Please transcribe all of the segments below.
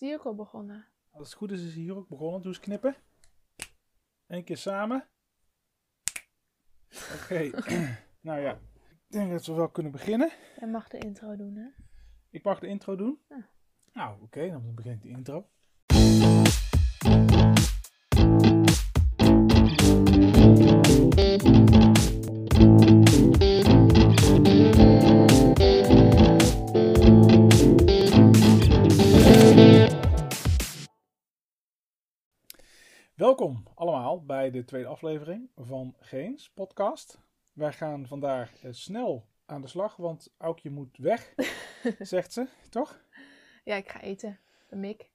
Is die ook al begonnen? Als het goed is, is hij hier ook begonnen. Doe eens knippen. Eén keer samen. Oké. nou ja, ik denk dat we wel kunnen beginnen. Jij mag de intro doen, hè? Ik mag de intro doen. Ja. Nou, oké, dan begin ik de intro. Welkom allemaal bij de tweede aflevering van Geens podcast. Wij gaan vandaag eh, snel aan de slag, want Aukje moet weg, zegt ze, toch? Ja, ik ga eten. Mik.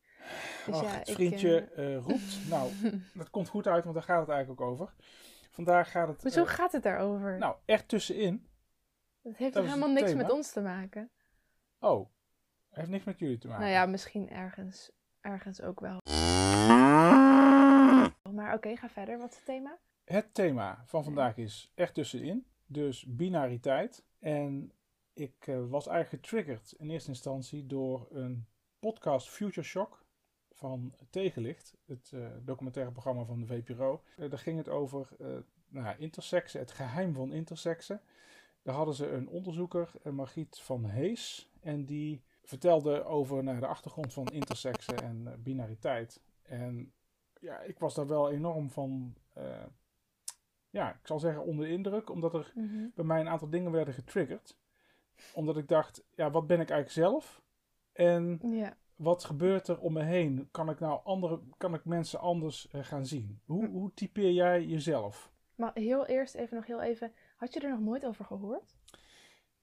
Dus Ach, ja, het ik, vriendje eh, eh, roept. Nou, dat komt goed uit, want daar gaat het eigenlijk ook over. Vandaag gaat het Hoezo eh, gaat het daarover? nou, echt tussenin. dat heeft dat helemaal niks thema. met ons te maken? Oh, heeft niks met jullie te maken. Nou ja, misschien ergens, ergens ook wel. Oké, ga verder. Wat is het thema? Het thema van vandaag is echt tussenin, dus binariteit. En ik eh, was eigenlijk getriggerd in eerste instantie door een podcast Future Shock van Tegenlicht, het eh, documentaire programma van de VPRO. Eh, daar ging het over nou, intersexen, het geheim van intersexen. Daar hadden ze een onderzoeker, Margriet van Hees, en die vertelde over nou, de achtergrond van intersexen en binariteit. En ja, ik was daar wel enorm van, eh, ja, ik zal zeggen onder de indruk, omdat er Mhm. bij mij een aantal dingen werden getriggerd. Omdat ik dacht, ja, wat ben ik eigenlijk zelf? En Ja. wat gebeurt er om me heen? Kan ik nou andere, kan ik mensen anders eh, gaan zien? Hoe, Hm. hoe typeer jij jezelf? Maar heel eerst even nog heel even. Had je er nog nooit over gehoord?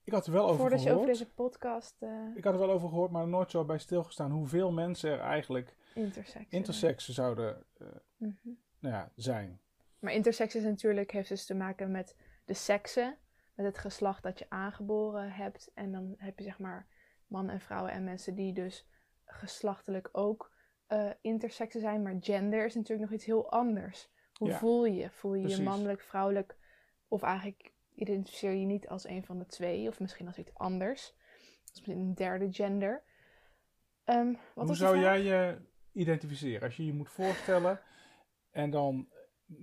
Ik had er wel over Voordat je gehoord. over deze podcast eh Ik had er wel over gehoord, maar nooit zo bij stilgestaan hoeveel mensen er eigenlijk intersex. intersexen zouden eh, Mhm. nou ja, zijn. Maar intersex is natuurlijk, heeft dus te maken met de seksen, met het geslacht dat je aangeboren hebt. En dan heb je zeg maar mannen en vrouwen en mensen die dus geslachtelijk ook eh intersexen zijn. Maar gender is natuurlijk nog iets heel anders. Hoe Ja, voel je? Voel je je mannelijk, vrouwelijk? Of eigenlijk identificeer je niet als een van de twee, of misschien als iets anders. Misschien een derde gender. Ehm, wat Hoe zou jij je identificeren? Als je je moet voorstellen en dan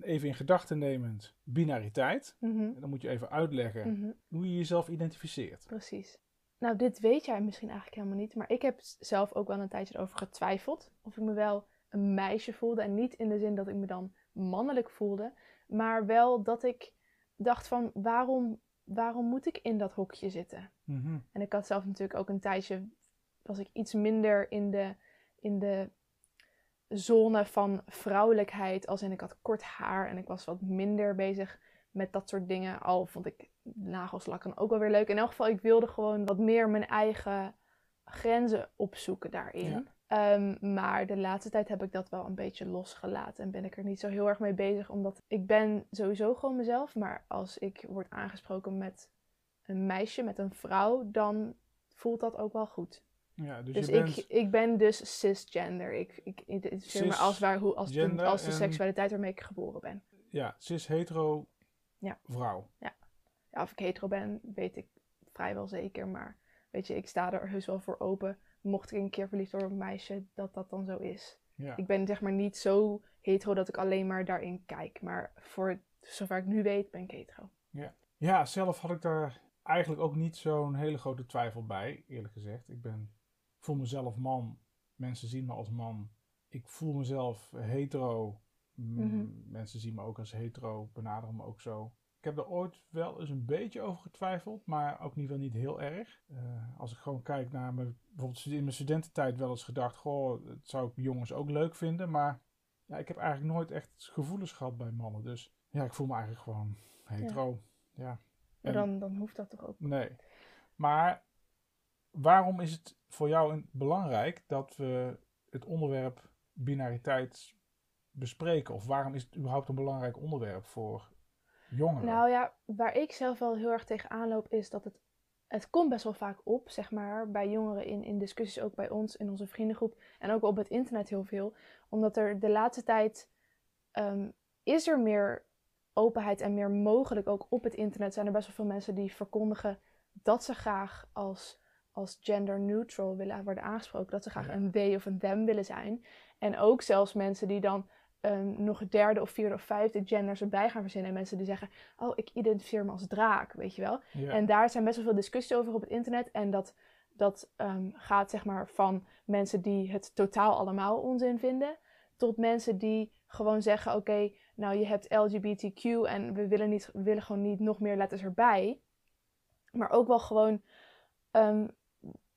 even in gedachten nemend binariteit. Mhm, Dan moet je even uitleggen mhm. hoe je jezelf identificeert. Precies. Nou, dit weet jij misschien eigenlijk helemaal niet, maar ik heb zelf ook wel een tijdje erover getwijfeld. Of ik me wel een meisje voelde. En niet in de zin dat ik me dan mannelijk voelde, maar wel dat ik dacht van waarom, waarom moet ik in dat hokje zitten? Mhm. En ik had zelf natuurlijk ook een tijdje, was ik iets minder in de, in de zone van vrouwelijkheid. Als in ik had kort haar en ik was wat minder bezig met dat soort dingen. Al vond ik nagelslakken ook wel weer leuk. In elk geval, ik wilde gewoon wat meer mijn eigen grenzen opzoeken daarin. Ja. Ehm, maar de laatste tijd heb ik dat wel een beetje losgelaten. En ben ik er niet zo heel erg mee bezig. Omdat ik ben sowieso gewoon mezelf. Maar als ik word aangesproken met een meisje, met een vrouw, dan voelt dat ook wel goed. Ja, dus, Dus, je bent ik, ik ben dus cisgender. Ik, ik identificeer me als, waar, hoe, als, de, als de en- seksualiteit waarmee ik geboren ben. ja, cis-hetero Ja. vrouw. Ja, of ik hetero ben, weet ik vrijwel zeker. Maar weet je, ik sta er heus wel voor open. Mocht ik een keer verliefd worden op een meisje, dat dat dan zo is. Ja. Ik ben zeg maar niet zo hetero dat ik alleen maar daarin kijk. Maar voor zover ik nu weet, ben ik hetero. ja, zelf had ik daar eigenlijk ook niet zo'n hele grote twijfel bij, eerlijk gezegd. Ik ben, voel mezelf man. Mensen zien me als man. Ik voel mezelf hetero. Mhm. Mensen zien me ook als hetero, benaderen me ook zo. Ik heb er ooit wel eens een beetje over getwijfeld, maar ook niet wel niet heel erg. Eh, als ik gewoon kijk naar mijn, bijvoorbeeld in mijn studententijd wel eens gedacht, goh, dat zou ik jongens ook leuk vinden, maar ja, ik heb eigenlijk nooit echt gevoelens gehad bij mannen. Dus ja, ik voel me eigenlijk gewoon hetero. Ja. En- dan, dan hoeft dat toch ook. Nee. Maar waarom is het voor jou belangrijk dat we het onderwerp binariteit bespreken? Of waarom is het überhaupt een belangrijk onderwerp voor jongeren? Nou ja, waar ik zelf wel heel erg tegenaan loop, is dat het. Het komt best wel vaak op, zeg maar, bij jongeren in, in discussies, ook bij ons, in onze vriendengroep. En ook op het internet heel veel. Omdat er de laatste tijd ehm, is er meer openheid en meer mogelijk ook op het internet. Zijn er best wel veel mensen die verkondigen dat ze graag als, als gender neutral willen worden aangesproken. Dat ze graag een they of een them willen zijn. En ook zelfs mensen die dan ehm, nog een derde of vierde of vijfde genders erbij gaan verzinnen. En mensen die zeggen, oh, ik identificeer me als draak, weet je wel. En daar zijn best wel veel discussies over op het internet. En dat, dat ehm, gaat zeg maar van mensen die het totaal allemaal onzin vinden, tot mensen die gewoon zeggen: oké, nou je hebt LGBTQ en we willen, niet, we willen gewoon niet nog meer letters erbij. Maar ook wel gewoon ehm,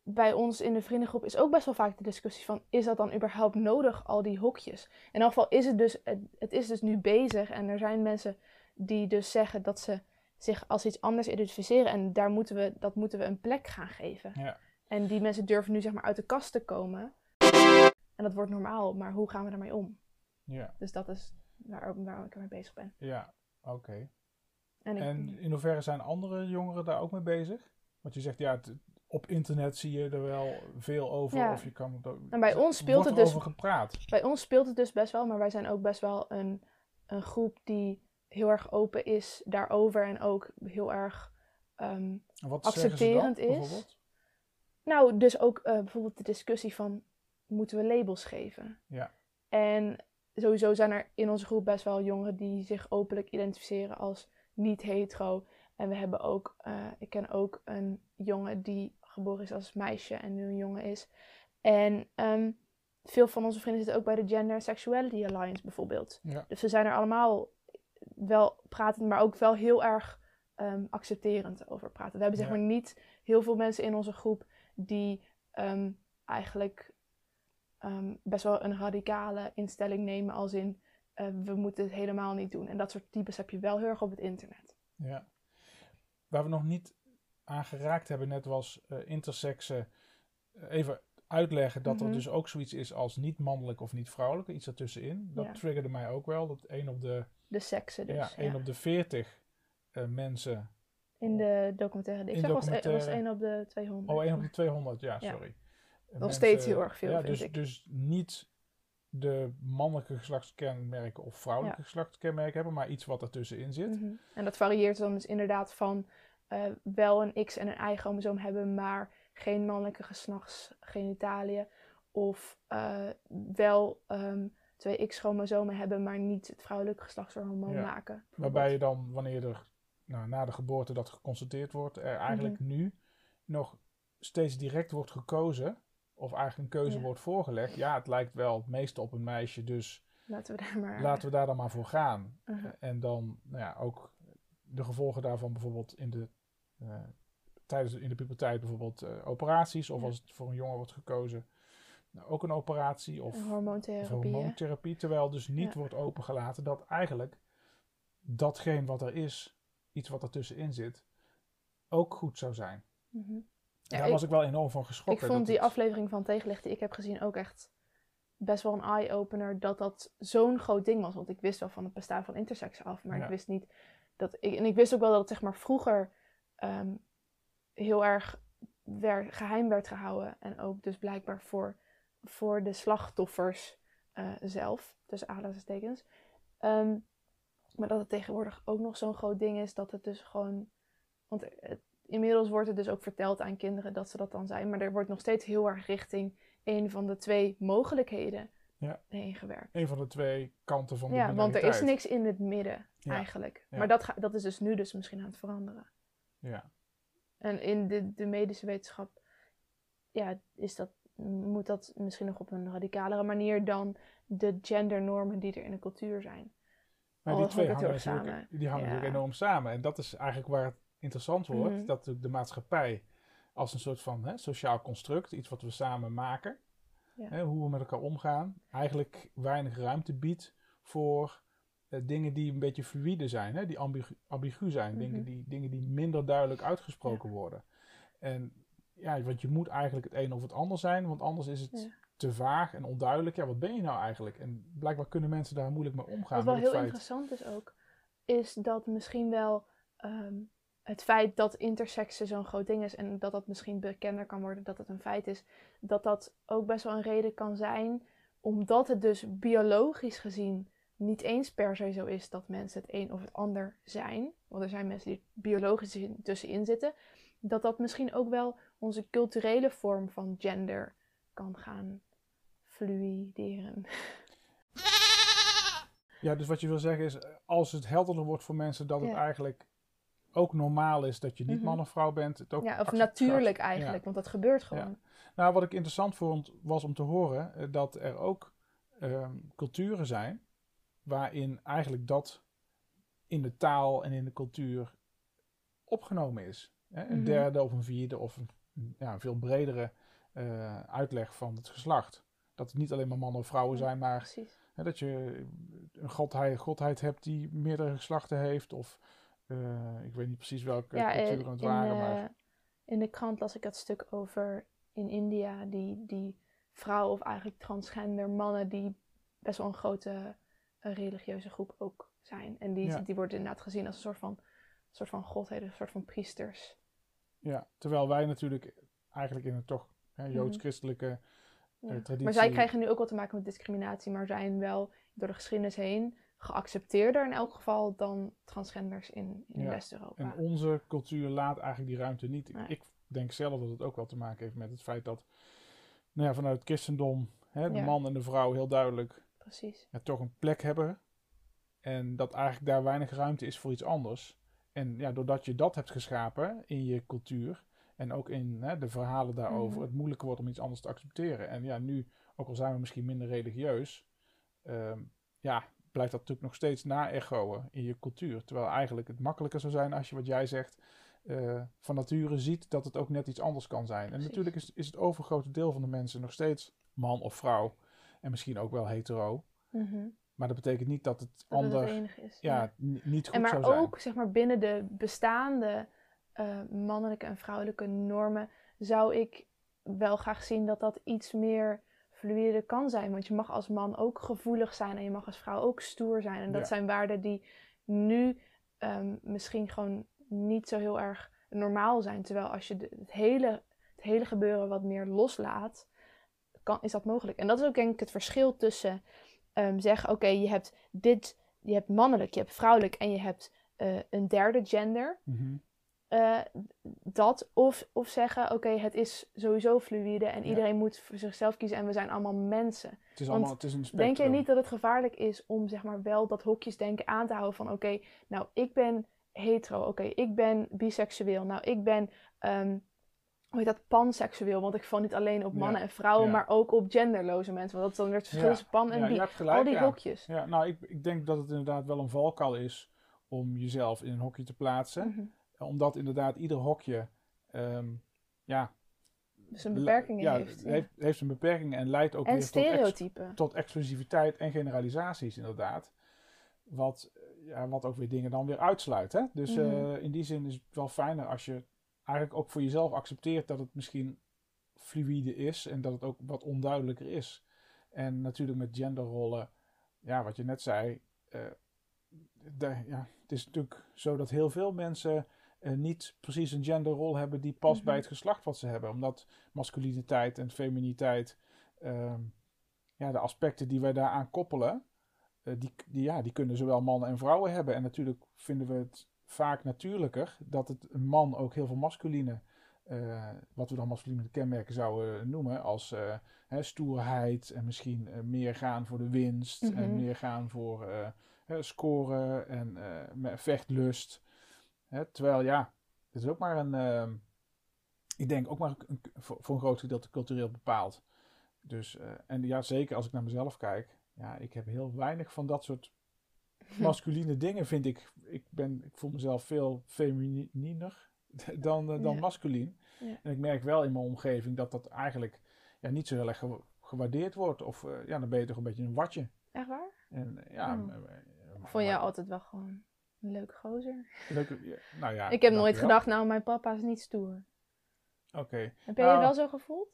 bij ons in de vriendengroep is ook best wel vaak de discussie van: is dat dan überhaupt nodig, al die hokjes? In elk geval is het dus, het, is dus nu bezig en er zijn mensen die dus zeggen dat ze zich als iets anders identificeren en daar moeten we, dat moeten we een plek gaan geven. Ja. En die mensen durven nu zeg maar uit de kast te komen. En dat wordt normaal, maar hoe gaan we daarmee om? ja, Dus dat is waar, waar ik mee bezig ben. ja, oké. En, En in hoeverre zijn andere jongeren daar ook mee bezig? Want je zegt, ja, het- op internet zie je er wel veel over. Ja. Of je kan er- En bij ons speelt wordt het dus- over gepraat. bij ons speelt het dus best wel, maar wij zijn ook best wel een, een groep die heel erg open is daarover en ook heel erg. En wat accepterend dan, is. bijvoorbeeld? nou, dus ook eh, bijvoorbeeld de discussie van moeten we labels geven? Ja. En sowieso zijn er in onze groep best wel jongeren die zich openlijk identificeren als niet hetero. En we hebben ook, eh, ik ken ook een jongen die geboren is als meisje en nu een jongen is. En ehm, veel van onze vrienden zitten ook bij de Gender Sexuality Alliance bijvoorbeeld. Ja. Dus we zijn er allemaal wel pratend, maar ook wel heel erg ehm, accepterend over praten. We hebben zeg maar niet heel veel mensen in onze groep die ehm, eigenlijk best wel een radicale instelling nemen als in eh, we moeten het helemaal niet doen. En dat soort types heb je wel heel erg op het internet. Ja. Waar we nog niet aan geraakt hebben, net was eh intersexen. Eh, even uitleggen dat Mhm. er dus ook zoiets is als niet mannelijk of niet vrouwelijk, iets ertussenin. Dat Ja. triggerde mij ook wel. Dat één op de, De seksen dus. ja, ja. één op de 40 eh, mensen. In de documentaire die ik zag was, was 1 op de 200. Oh, één op de 200, ja, sorry. Nog steeds heel erg veel, Ja, vind dus, ik. dus niet de mannelijke geslachtskenmerken of vrouwelijke Ja. geslachtskenmerken hebben, maar iets wat ertussenin zit. Mhm. En dat varieert dan dus inderdaad van eh, wel een X en een Y-chromosoom hebben, maar geen mannelijke geslachtsgenitaliën. Of eh, wel ehm, twee X-chromosomen hebben, maar niet het vrouwelijke geslachtshormoon Ja. maken. Waarbij je dan, wanneer er nou, na de geboorte dat geconstateerd wordt, er eigenlijk Mhm. nu nog steeds direct wordt gekozen, of eigenlijk een keuze Ja. wordt voorgelegd. Ja, het lijkt wel het meeste op een meisje, dus Laten we daar maar... laten we daar dan maar voor gaan. Mhm. En dan nou ja, ook de gevolgen daarvan bijvoorbeeld in de, tijdens in de puberteit bijvoorbeeld eh, operaties, of Ja. als het voor een jongen wordt gekozen, nou, ook een operatie of, hormoontherapie. hormoontherapie. Terwijl dus niet Ja. wordt opengelaten dat eigenlijk datgene wat er is, iets wat ertussenin zit, ook goed zou zijn. Mhm. Ja, daar ik- was ik wel enorm van Ik geschrokken. vond dat die het- aflevering van Tegenlicht die ik heb gezien ook echt best wel een eye-opener dat dat zo'n groot ding was. Want ik wist wel van het bestaan van intersex af, maar Ja. ik wist niet dat... Ik, en ik wist ook wel dat het zeg maar vroeger ehm, heel erg geheim werd gehouden. En ook dus blijkbaar voor, voor de slachtoffers eh, zelf, tussen aanhalingstekens. Ehm maar dat het tegenwoordig ook nog zo'n groot ding is dat het dus gewoon... Want het, inmiddels wordt het dus ook verteld aan kinderen dat ze dat dan zijn. Maar er wordt nog steeds heel erg richting een van de twee mogelijkheden Ja. heen gewerkt. een van de twee kanten van de Ja, want er is niks in het midden Ja. eigenlijk. Ja. Maar dat, ga- dat is dus nu dus misschien aan het veranderen. Ja. En in de, de medische wetenschap ja, is dat, moet dat misschien nog op een radicalere manier dan de gendernormen die er in de cultuur zijn. Maar die twee hangen, natuurlijk, samen. die hangen Ja. natuurlijk enorm samen. En dat is eigenlijk waar het interessant wordt. Mhm. Dat de, maatschappij als een soort van hè, sociaal construct, iets wat we samen maken, Ja. hè, hoe we met elkaar omgaan, eigenlijk weinig ruimte biedt voor dingen die een beetje fluïde zijn, hè, die ambigu, ambigu zijn, dingen, Mhm. die, dingen die minder duidelijk uitgesproken worden. En ja, want je moet eigenlijk het een of het ander zijn, want anders is het Ja. te vaag en onduidelijk. Ja, wat ben je nou eigenlijk? En blijkbaar kunnen mensen daar moeilijk mee omgaan. Wat wel heel feit. interessant is ook, is dat misschien wel ehm, het feit dat interseksen zo'n groot ding is en dat dat misschien bekender kan worden dat het een feit is, dat dat ook best wel een reden kan zijn, omdat het dus biologisch gezien niet eens per se zo is dat mensen het een of het ander zijn. Want er zijn mensen die biologisch in- tussenin zitten. dat dat misschien ook wel onze culturele vorm van gender kan gaan fluideren. Ja, dus wat je wil zeggen is, als het helderder wordt voor mensen dat het eigenlijk ook normaal is dat je niet Mhm. man of vrouw bent. Het ook Ja, of natuurlijk Ja. eigenlijk, want dat gebeurt gewoon. Nou, wat ik interessant vond was om te horen eh, dat er ook ehm, culturen zijn waarin eigenlijk dat in de taal en in de cultuur opgenomen is. Hè? Een Mhm. derde of een vierde of een, ja, een veel bredere eh, uitleg van het geslacht. Dat het niet alleen maar mannen of vrouwen Ja. zijn, maar hè, dat je een godheid, godheid hebt die meerdere geslachten heeft. Of eh, ik weet niet precies welke Ja, eh, culturen het in, waren, maar in de krant las ik dat stuk over in India, die, die vrouwen of eigenlijk transgender mannen die best wel een grote eh, religieuze groep ook zijn. En die, Ja. die worden inderdaad gezien als een soort van, soort van godheden, een soort van priesters. ja, terwijl wij natuurlijk eigenlijk in een toch hè, Mhm. joods-christelijke Ja. eh, traditie... Maar zij krijgen nu ook wel te maken met discriminatie, maar zijn wel door de geschiedenis heen geaccepteerder in elk geval dan transgenders in, in Ja, West-Europa. En onze cultuur laat eigenlijk die ruimte niet. Ik- Nee. Ik denk zelf dat het ook wel te maken heeft met het feit dat nou ja, vanuit het christendom hè, de man en de vrouw heel duidelijk Precies. ja, toch een plek hebben. En dat eigenlijk daar weinig ruimte is voor iets anders. En ja, doordat je dat hebt geschapen in je cultuur en ook in hè, de verhalen daarover, Mhm. het moeilijker wordt om iets anders te accepteren. En ja, nu, ook al zijn we misschien minder religieus, ehm, ja, blijft dat natuurlijk nog steeds na-echoen in je cultuur. Terwijl eigenlijk het makkelijker zou zijn als je wat jij zegt eh, van nature ziet dat het ook net iets anders kan zijn. En natuurlijk is, is het overgrote deel van de mensen nog steeds man of vrouw. En misschien ook wel hetero. Mhm. Maar dat betekent niet dat het Dat ander het is. ja, niet goed En maar zou zijn. ook zeg maar, binnen de bestaande eh, mannelijke en vrouwelijke normen zou ik wel graag zien dat dat iets meer fluide kan zijn. Want je mag als man ook gevoelig zijn en je mag als vrouw ook stoer zijn. En dat Ja. zijn waarden die nu ehm, misschien gewoon niet zo heel erg normaal zijn. Terwijl als je de- het, hele, het hele gebeuren wat meer loslaat, kan, is dat mogelijk. En dat is ook denk ik het verschil tussen ehm, zeggen, oké, je hebt dit, je hebt mannelijk, je hebt vrouwelijk en je hebt eh, een derde gender. Mhm. Eh, dat of, of zeggen, oké, het is sowieso fluïde en Ja. iedereen moet voor zichzelf kiezen en we zijn allemaal mensen. Het is Want allemaal het is een spectrum. Denk jij niet dat het gevaarlijk is om zeg maar wel dat hokjesdenken aan te houden van oké, nou ik ben hetero, oké, ik ben biseksueel, nou ik ben, ehm, hoe heet dat, panseksueel, want ik val niet alleen op Ja, mannen en vrouwen, ja. maar ook op genderloze mensen, want dat is dan weer het verschil tussen pan en bi. gelijk, Al die hokjes. Ja, nou, ik, ik denk dat het inderdaad wel een valkuil is om jezelf in een hokje te plaatsen. Mhm. Omdat inderdaad ieder hokje ehm, ja, Dus een beperkingen ja, heeft. ja. heeft. Heeft een beperking en leidt ook En weer tot, ex- stereotypen. tot exclusiviteit en generalisaties inderdaad. Wat, ja, wat ook weer dingen dan weer uitsluit. Hè? Dus Mhm. eh, in die zin is het wel fijner als je eigenlijk ook voor jezelf accepteert dat het misschien fluïde is en dat het ook wat onduidelijker is. En natuurlijk met genderrollen, ja, wat je net zei, eh, de- ja, het is natuurlijk zo dat heel veel mensen eh, niet precies een genderrol hebben die past Mhm. bij het geslacht wat ze hebben. Omdat masculiniteit en feminiteit, ehm, ja, de aspecten die wij daaraan koppelen, eh, die, die, ja, die kunnen zowel mannen en vrouwen hebben. En natuurlijk vinden we het vaak natuurlijker dat het een man ook heel veel masculine, eh, wat we dan masculine kenmerken zouden noemen, als eh, hè, stoerheid en misschien eh, meer gaan voor de winst en Mhm. meer gaan voor hè, scoren en vechtlust. Hè, terwijl ja, het is ook maar een, ik denk ook maar een, voor, voor een groot gedeelte cultureel bepaald. Dus, en ja, zeker als ik naar mezelf kijk, ja, ik heb heel weinig van dat soort masculine dingen, vind ik. Ik, ben, ik voel mezelf veel femininer dan, eh, dan Ja. masculien. Ja. En ik merk wel in mijn omgeving dat dat eigenlijk ja, niet zo heel erg ge- gewaardeerd wordt. Of eh, ja, dan ben je toch een beetje een watje. Echt waar? En, ja, Oh. vond jij altijd wel gewoon een leuke gozer. leuke- ja, nou ja, ik heb nooit gedacht, nou, mijn papa is niet stoer. Oké. Heb jij Nou, je wel zo gevoeld?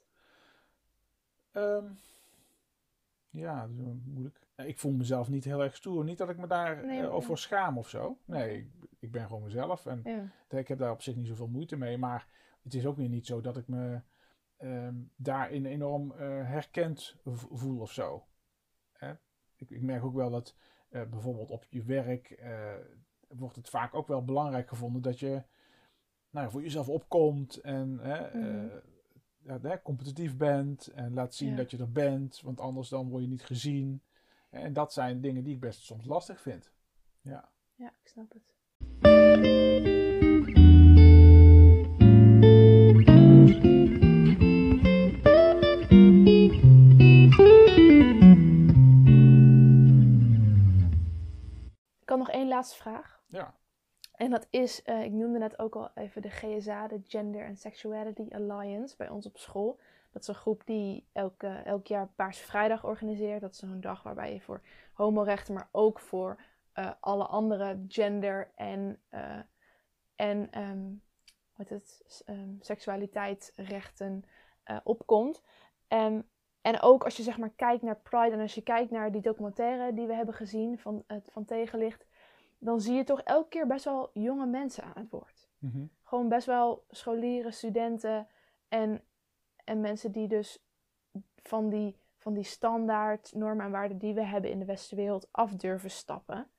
Ehm, ja, dat is moeilijk. Ik voel mezelf niet heel erg stoer. Niet dat ik me daar Nee, eh, over schaam of zo. Nee, ik, ik ben gewoon mezelf. En Ja. ik heb daar op zich niet zoveel moeite mee. Maar het is ook weer niet zo dat ik me ehm, daarin enorm eh, herkend voel of zo. Hè? Ik, ik merk ook wel dat eh, bijvoorbeeld op je werk wordt het vaak ook wel belangrijk gevonden dat je nou, voor jezelf opkomt en hè, Mhm. Ja, hè, competitief bent en laat zien Ja. dat je er bent, want anders dan word je niet gezien. En dat zijn dingen die ik best soms lastig vind. Ja. Ja, ik snap het. Ik had nog één laatste vraag. Ja. En dat is, eh, ik noemde net ook al even de GSA, de Gender and Sexuality Alliance, bij ons op school. Dat is een groep die elke, elk jaar Paarse Vrijdag organiseert. Dat is zo'n dag waarbij je voor homorechten, maar ook voor eh, alle andere gender en, eh, en ehm, wat het, ehm, seksualiteitsrechten opkomt. Ehm, en ook als je zeg maar kijkt naar Pride en als je kijkt naar die documentaire die we hebben gezien van, van Tegenlicht, dan zie je toch elke keer best wel jonge mensen aan het woord. Mhm. Gewoon best wel scholieren, studenten en, en mensen die dus van die, van die standaard normen en waarden die we hebben in de westerse wereld af durven stappen.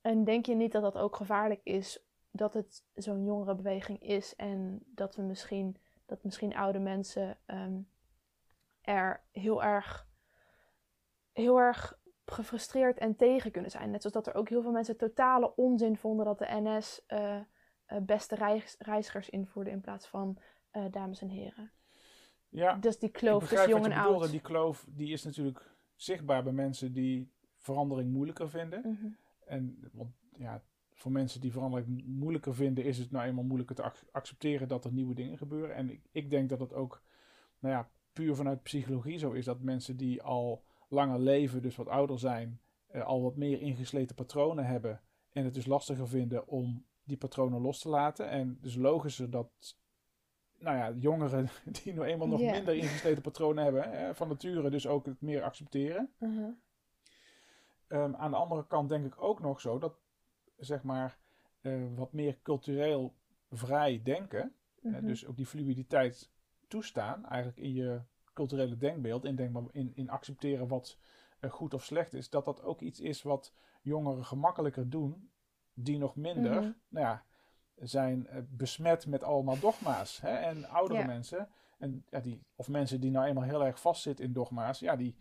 En denk je niet dat dat ook gevaarlijk is dat het zo'n jongerenbeweging is en dat we misschien, dat misschien oude mensen ehm, er heel erg, heel erg gefrustreerd en tegen kunnen zijn. Net zoals dat er ook heel veel mensen totale onzin vonden dat de NS eh, eh, beste reis- reizigers invoerde in plaats van eh, dames en heren. ja. Dus die kloof tussen jong en oud. Die kloof die is natuurlijk zichtbaar bij mensen die verandering moeilijker vinden. Mhm. En want ja, voor mensen die verandering moeilijker vinden, is het nou eenmaal moeilijker te ac- accepteren dat er nieuwe dingen gebeuren. En ik, ik denk dat het ook, nou ja, puur vanuit psychologie zo is dat mensen die al langer leven, dus wat ouder zijn, eh, al wat meer ingesleten patronen hebben. En het dus lastiger vinden om die patronen los te laten. En dus logischer dat, nou ja, jongeren die nou eenmaal nog minder ingesleten patronen hebben, hè, van nature dus ook het meer accepteren. Mhm. Ehm, aan de andere kant denk ik ook nog zo dat, zeg maar, eh, wat meer cultureel vrij denken, Mhm. dus ook die fluiditeit toestaan, eigenlijk in je culturele denkbeeld, in, denk maar, in, in accepteren wat eh, goed of slecht is, dat dat ook iets is wat jongeren gemakkelijker doen, die nog minder, Mhm. nou ja, zijn eh, besmet met allemaal dogma's. Hè? En oudere Ja. mensen, en, ja, die, of mensen die nou eenmaal heel erg vastzitten in dogma's, ja, die,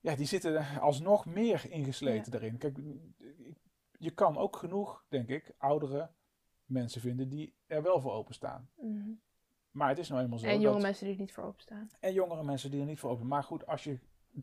ja, die zitten alsnog meer ingesleten erin. Kijk, je kan ook genoeg, denk ik, oudere mensen vinden die er wel voor openstaan. Mhm. Maar het is nou eenmaal zo. En jonge dat, mensen die er niet voor openstaan. en jongere mensen die er niet voor open. Maar goed, als je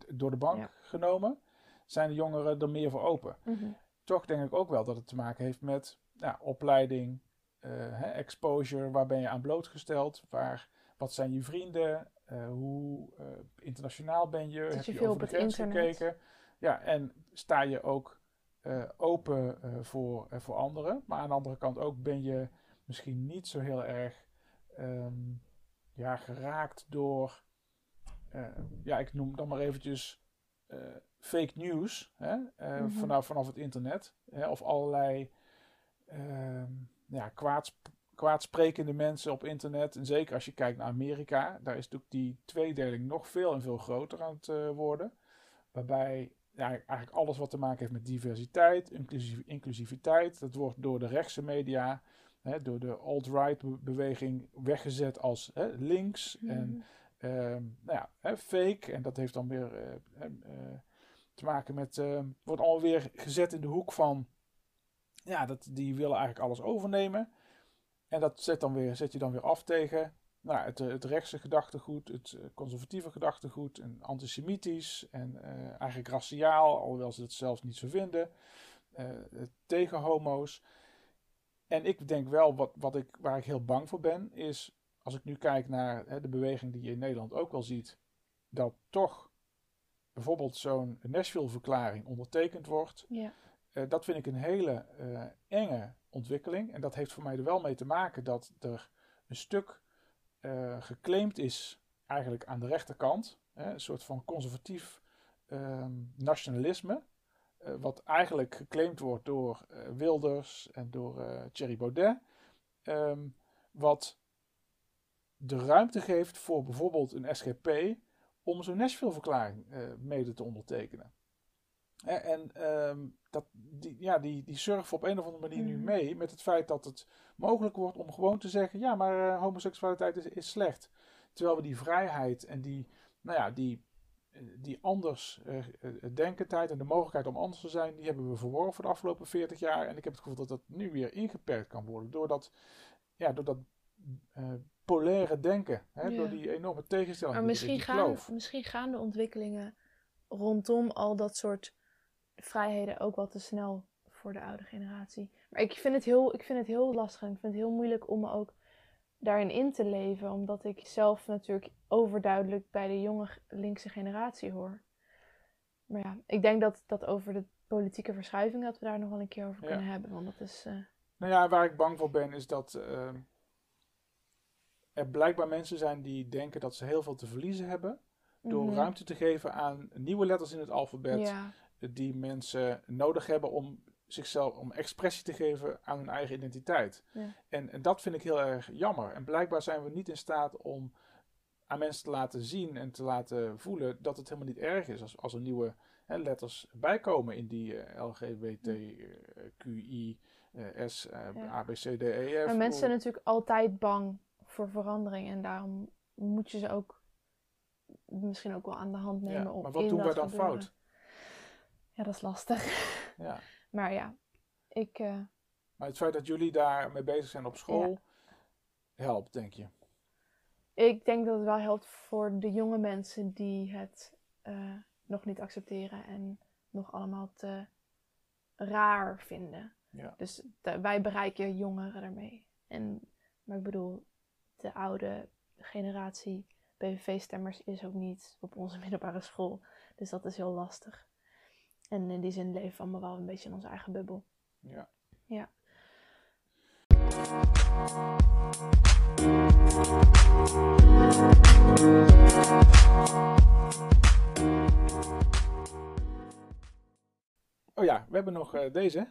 door de bank Ja. genomen, zijn de jongeren er meer voor open. Mhm. Toch denk ik ook wel dat het te maken heeft met ja, opleiding, eh, hè, exposure, waar ben je aan blootgesteld, waar, wat zijn je vrienden, eh, hoe eh, internationaal ben je, Zit heb je je, veel over op de het grens internet? gekeken. Ja, en sta je ook eh, open eh, voor, eh, voor anderen, maar aan de andere kant ook ben je misschien niet zo heel erg ehm, ja, geraakt door, eh, ja, ik noem dan maar eventjes eh, fake news hè, eh, Mhm. vanaf, vanaf het internet. Hè, of allerlei ehm, ja, kwaadsp kwaadsprekende mensen op internet. En zeker als je kijkt naar Amerika, daar is natuurlijk die tweedeling nog veel en veel groter aan het worden. Waarbij ja, eigenlijk alles wat te maken heeft met diversiteit, inclusiviteit, dat wordt door de rechtse media, hè, door de alt-right be- beweging weggezet als hè, links. En Mhm. Ehm, nou ja, hè, fake. En dat heeft dan weer eh, eh, eh, te maken met. eh, wordt allemaal weer gezet in de hoek van. Ja, dat, die willen eigenlijk alles overnemen. En dat zet, dan weer, zet je dan weer af tegen nou, het, eh, het rechtse gedachtegoed, het conservatieve gedachtegoed. En antisemitisch en eigenlijk raciaal, alhoewel ze het zelfs niet zo vinden. tegen homo's. En ik denk wel, wat, wat ik, waar ik heel bang voor ben, is als ik nu kijk naar hè, de beweging die je in Nederland ook wel ziet, dat toch bijvoorbeeld zo'n Nashville-verklaring ondertekend wordt. Ja. Eh, dat vind ik een hele eh, enge ontwikkeling. En dat heeft voor mij er wel mee te maken dat er een stuk eh, geclaimd is, eigenlijk aan de rechterkant. Hè, een soort van conservatief ehm, nationalisme. Eh, wat eigenlijk geclaimd wordt door eh, Wilders en door eh, Thierry Baudet. Ehm, wat de ruimte geeft voor bijvoorbeeld een SGP om zo'n Nashville-verklaring mede te ondertekenen. Hè, en ehm, dat, die, ja, die, die surfen op een of andere manier nu Mhm. mee met het feit dat het mogelijk wordt om gewoon te zeggen: ja, maar homoseksualiteit is, is slecht. Terwijl we die vrijheid en die, nou ja, die, die anders eh, eh, denkendheid en de mogelijkheid om anders te zijn, die hebben we verworven de afgelopen 40 jaar. En ik heb het gevoel dat dat nu weer ingeperkt kan worden door dat, ja, door dat eh, polaire denken. Hè, Ja. Door die enorme tegenstelling. Maar misschien die gaan, misschien gaan de ontwikkelingen rondom al dat soort vrijheden ook wel te snel voor de oude generatie. Maar ik vind het heel, ik vind het heel lastig en ik vind het heel moeilijk om me ook daarin in te leven. Omdat ik zelf natuurlijk overduidelijk bij de jonge linkse generatie hoor. Maar ja, ik denk dat, dat over de politieke verschuiving dat we daar nog wel een keer over Ja. kunnen hebben. Want dat is... eh, Nou ja, waar ik bang voor ben is dat ehm, er blijkbaar mensen zijn die denken dat ze heel veel te verliezen hebben. Door mhm. ruimte te geven aan nieuwe letters in het alfabet. Ja, Die mensen nodig hebben om zichzelf, om expressie te geven aan hun eigen identiteit. Ja. En, en dat vind ik heel erg jammer. En blijkbaar zijn we niet in staat om aan mensen te laten zien en te laten voelen dat het helemaal niet erg is als, als er nieuwe hè, letters bijkomen in die eh, LGBT, eh, QI, eh, S, eh, Ja. A, B, C, D, E, F. Maar mensen zijn natuurlijk altijd bang voor verandering. En daarom moet je ze ook misschien ook wel aan de hand nemen. Ja, maar wat doen wij dan gebeuren. fout? Ja, dat is lastig. Ja. Maar ja, ik... eh, Maar het feit dat jullie daar mee bezig zijn op school, helpt, denk je. ik denk dat het wel helpt voor de jonge mensen die het eh, nog niet accepteren. En nog allemaal te raar vinden. Ja. Dus wij bereiken jongeren ermee. En, maar ik bedoel, de oude generatie PVV-stemmers is ook niet op onze middelbare school. Dus dat is heel lastig. En in die zin leven we allemaal wel een beetje in onze eigen bubbel. Ja. Ja. Oh ja, we hebben nog eh, deze.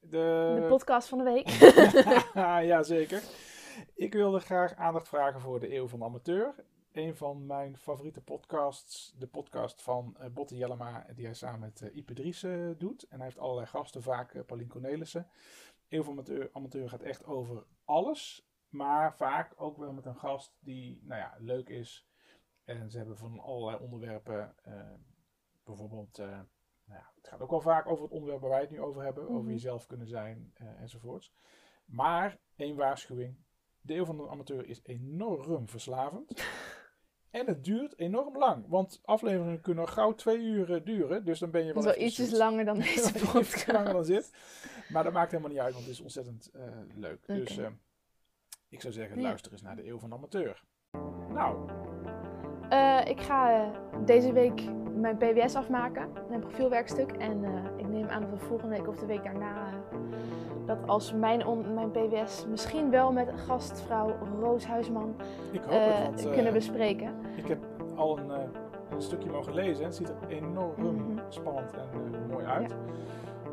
De, De podcast van de week. ja, zeker. Ik wilde graag aandacht vragen voor de Eeuw van de Amateur. Een van mijn favoriete podcasts. De podcast van eh, Botte Jellema, die hij samen met eh, Ipe Dries eh, doet. En hij heeft allerlei gasten, vaak eh, Paulien Cornelissen. Eeuw van de Amateur, Amateur gaat echt over alles. Maar vaak ook wel met een gast die nou ja, leuk is. En ze hebben van allerlei onderwerpen. bijvoorbeeld, nou ja, het gaat ook wel vaak over het onderwerp waar wij het nu over hebben. Over Mhm. jezelf kunnen zijn enzovoorts. Maar, één waarschuwing. De eeuw van de amateur is enorm verslavend. en het duurt enorm lang. Want afleveringen kunnen gauw twee uur duren. Dus dan ben je wel is wel ietsjes zoet. langer dan deze podcast. langer dan zit. Maar dat maakt helemaal niet uit, want het is ontzettend eh, leuk. Dus eh, ik zou zeggen, Ja. luister eens naar de eeuw van de amateur. Nou, Eh, ik ga deze week mijn PWS afmaken, mijn profielwerkstuk. En eh, ik neem aan dat we volgende week of de week daarna... eh, dat als mijn, on- mijn PWS misschien wel met gastvrouw Roos Huisman ik hoop eh, het, want kunnen bespreken. ik heb al een, een stukje mogen lezen. Het ziet er enorm Mhm. spannend en mooi uit.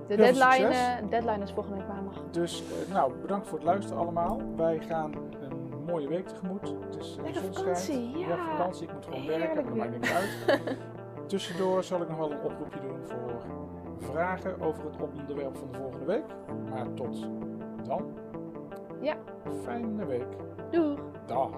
De deadline, deadline is volgende week maandag. Dus nou, bedankt voor het luisteren allemaal. Wij gaan een mooie week tegemoet. Het is Lekker vakantie, ja. vakantie. Ik moet gewoon Heerlijk werken, maar dat maakt niet uit. Tussendoor zal ik nog wel een oproepje doen voor vragen over het onderwerp van de volgende week. Maar tot dan. Ja. Fijne week. Doeg! Dag.